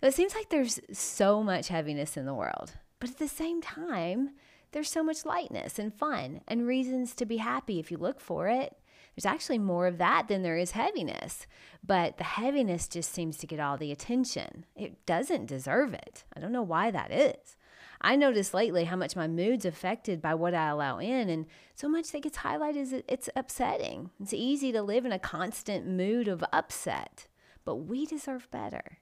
It seems like there's so much heaviness in the world, but at the same time, there's so much lightness and fun and reasons to be happy if you look for it. There's actually more of that than there is heaviness, but the heaviness just seems to get all the attention. It doesn't deserve it. I don't know why that is. I noticed lately how much my mood's affected by what I allow in, and so much that gets highlighted is it's upsetting. It's easy to live in a constant mood of upset, but we deserve better.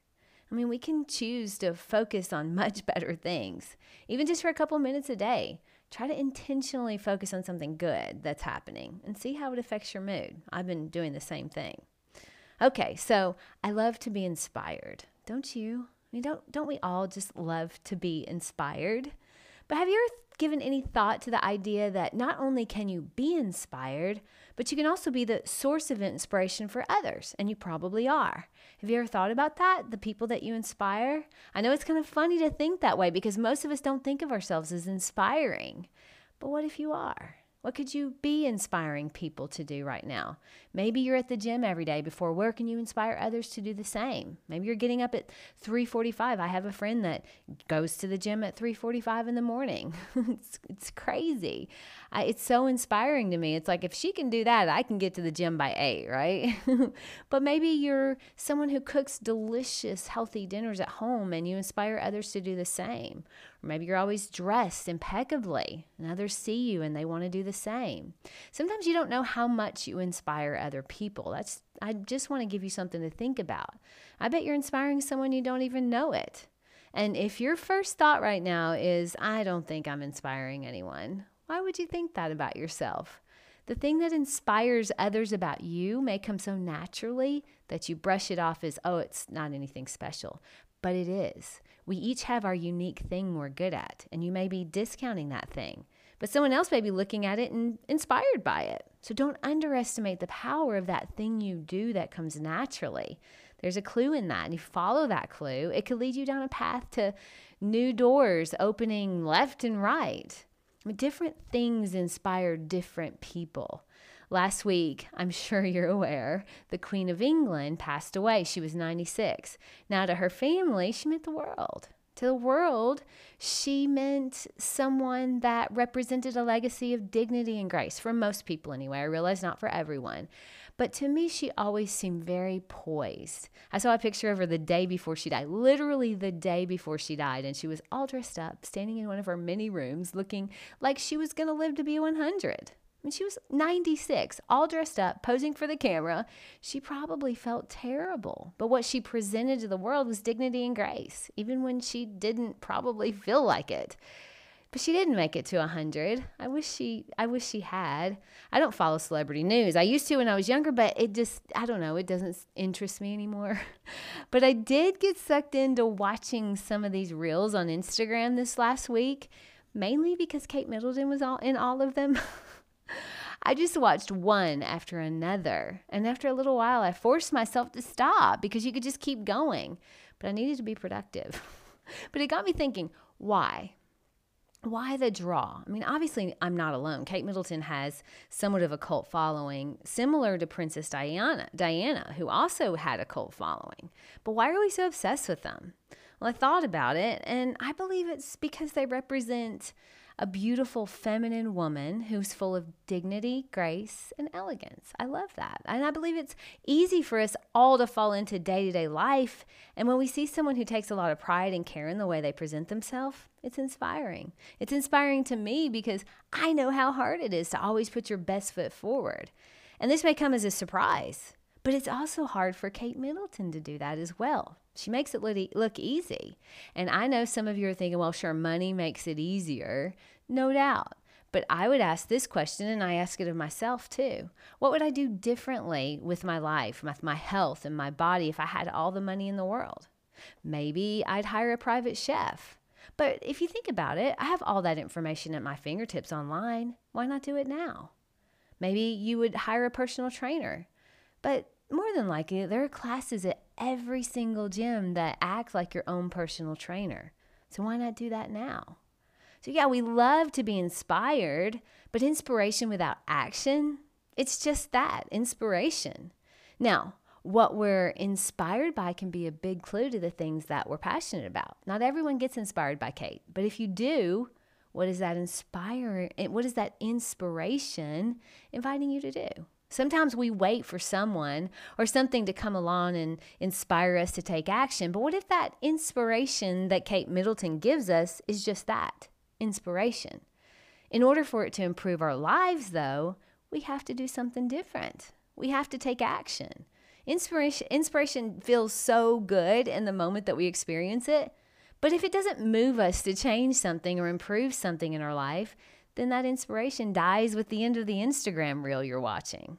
I mean, we can choose to focus on much better things, even just for a couple minutes a day. Try to intentionally focus on something good that's happening and see how it affects your mood. I've been doing the same thing. Okay, so I love to be inspired. Don't you? I mean, don't don't we all just love to be inspired? But have you ever given any thought to the idea that not only can you be inspired, but you can also be the source of inspiration for others, and you probably are. Have you ever thought about that? The people that you inspire? I know it's kind of funny to think that way because most of us don't think of ourselves as inspiring. But what if you are? What could you be inspiring people to do right now? Maybe you're at the gym every day before work and you inspire others to do the same. Maybe you're getting up at 3:45. I have a friend that goes to the gym at 3:45 in the morning. it's, it's crazy. I, it's so inspiring to me. It's like if she can do that, I can get to the gym by 8, right? but maybe you're someone who cooks delicious, healthy dinners at home and you inspire others to do the same. Maybe you're always dressed impeccably and others see you and they want to do the same. Sometimes you don't know how much you inspire other people. That's I just want to give you something to think about. I bet you're inspiring someone you don't even know it. And if your first thought right now is, I don't think I'm inspiring anyone, why would you think that about yourself? The thing that inspires others about you may come so naturally that you brush it off as, oh, it's not anything special. But it is. We each have our unique thing we're good at, and you may be discounting that thing, but someone else may be looking at it and inspired by it. So don't underestimate the power of that thing you do that comes naturally. There's a clue in that, and you follow that clue, it could lead you down a path to new doors opening left and right. Different things inspire different people. Last week, I'm sure you're aware, the Queen of England passed away. She was 96. Now, to her family, she meant the world. To the world, she meant someone that represented a legacy of dignity and grace for most people, anyway. I realize not for everyone. But to me, she always seemed very poised. I saw a picture of her the day before she died, literally the day before she died, and she was all dressed up, standing in one of her many rooms, looking like she was going to live to be 100 mean, she was 96, all dressed up, posing for the camera. She probably felt terrible. But what she presented to the world was dignity and grace, even when she didn't probably feel like it. But she didn't make it to 100. I wish she I wish she had. I don't follow celebrity news. I used to when I was younger, but it just I don't know, it doesn't interest me anymore. but I did get sucked into watching some of these reels on Instagram this last week, mainly because Kate Middleton was all in all of them. I just watched one after another. And after a little while, I forced myself to stop because you could just keep going. But I needed to be productive. but it got me thinking why? Why the draw? I mean, obviously, I'm not alone. Kate Middleton has somewhat of a cult following, similar to Princess Diana, Diana, who also had a cult following. But why are we so obsessed with them? Well, I thought about it, and I believe it's because they represent a beautiful feminine woman who's full of dignity, grace, and elegance. I love that. And I believe it's easy for us all to fall into day to day life. And when we see someone who takes a lot of pride and care in the way they present themselves, it's inspiring. It's inspiring to me because I know how hard it is to always put your best foot forward. And this may come as a surprise, but it's also hard for Kate Middleton to do that as well. She makes it look easy. And I know some of you are thinking, well, sure, money makes it easier. No doubt. But I would ask this question, and I ask it of myself too. What would I do differently with my life, with my health, and my body if I had all the money in the world? Maybe I'd hire a private chef. But if you think about it, I have all that information at my fingertips online. Why not do it now? Maybe you would hire a personal trainer. But more than likely, there are classes at every single gym that act like your own personal trainer. So why not do that now? So, yeah, we love to be inspired, but inspiration without action, it's just that inspiration. Now, what we're inspired by can be a big clue to the things that we're passionate about. Not everyone gets inspired by Kate, but if you do, what is that inspire what is that inspiration inviting you to do? Sometimes we wait for someone or something to come along and inspire us to take action. But what if that inspiration that Kate Middleton gives us is just that inspiration? In order for it to improve our lives, though, we have to do something different. We have to take action. Inspiration, inspiration feels so good in the moment that we experience it. But if it doesn't move us to change something or improve something in our life, then that inspiration dies with the end of the Instagram reel you're watching.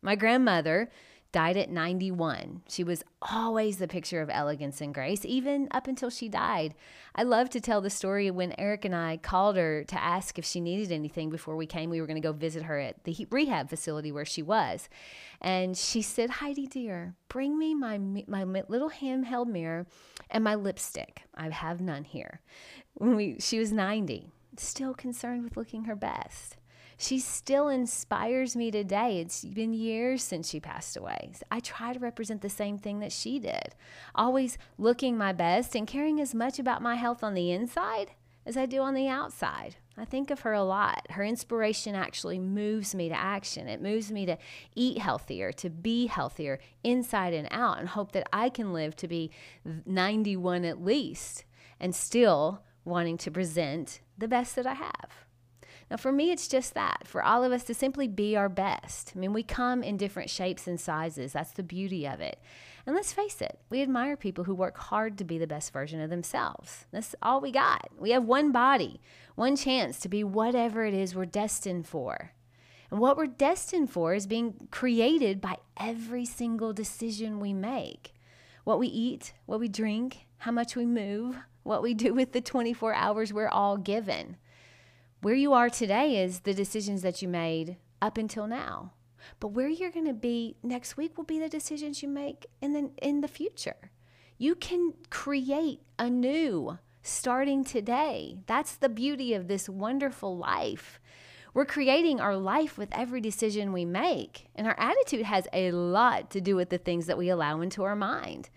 My grandmother died at 91. She was always the picture of elegance and grace, even up until she died. I love to tell the story when Eric and I called her to ask if she needed anything before we came. We were going to go visit her at the rehab facility where she was. And she said, Heidi, dear, bring me my, my little handheld mirror and my lipstick. I have none here. When we, she was 90, still concerned with looking her best she still inspires me today. It's been years since she passed away. I try to represent the same thing that she did, always looking my best and caring as much about my health on the inside as I do on the outside. I think of her a lot. Her inspiration actually moves me to action. It moves me to eat healthier, to be healthier inside and out, and hope that I can live to be 91 at least and still wanting to present the best that I have. Now, for me, it's just that for all of us to simply be our best. I mean, we come in different shapes and sizes. That's the beauty of it. And let's face it, we admire people who work hard to be the best version of themselves. That's all we got. We have one body, one chance to be whatever it is we're destined for. And what we're destined for is being created by every single decision we make. What we eat, what we drink, how much we move, what we do with the 24 hours we're all given. Where you are today is the decisions that you made up until now. But where you're going to be next week will be the decisions you make in the in the future. You can create anew starting today. That's the beauty of this wonderful life. We're creating our life with every decision we make. And our attitude has a lot to do with the things that we allow into our mind,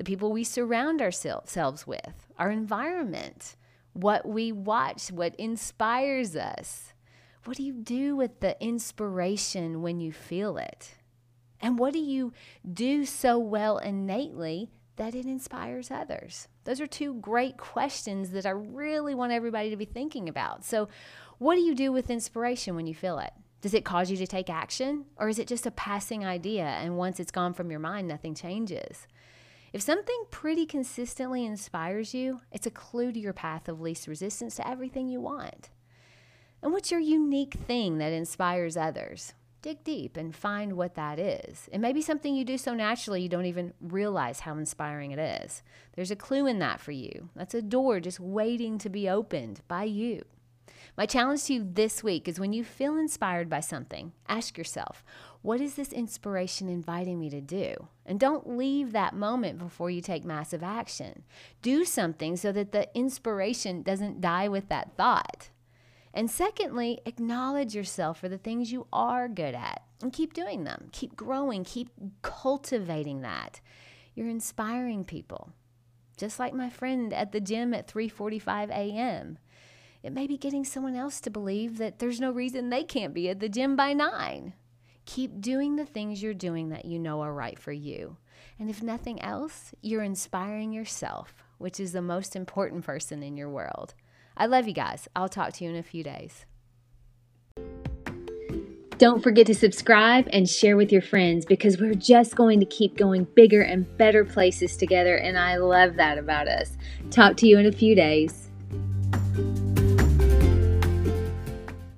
the people we surround ourselves with, our environment what we watch, what inspires us. What do you do with the inspiration when you feel it? And what do you do so well innately that it inspires others? Those are two great questions that I really want everybody to be thinking about. So, what do you do with inspiration when you feel it? Does it cause you to take action? Or is it just a passing idea and once it's gone from your mind, nothing changes? If something pretty consistently inspires you, it's a clue to your path of least resistance to everything you want. And what's your unique thing that inspires others? Dig deep and find what that is. It may be something you do so naturally you don't even realize how inspiring it is. There's a clue in that for you. That's a door just waiting to be opened by you. My challenge to you this week is when you feel inspired by something, ask yourself, what is this inspiration inviting me to do? And don't leave that moment before you take massive action. Do something so that the inspiration doesn't die with that thought. And secondly, acknowledge yourself for the things you are good at and keep doing them. Keep growing, keep cultivating that. You're inspiring people. Just like my friend at the gym at 3:45 a.m. It may be getting someone else to believe that there's no reason they can't be at the gym by 9. Keep doing the things you're doing that you know are right for you. And if nothing else, you're inspiring yourself, which is the most important person in your world. I love you guys. I'll talk to you in a few days. Don't forget to subscribe and share with your friends because we're just going to keep going bigger and better places together. And I love that about us. Talk to you in a few days.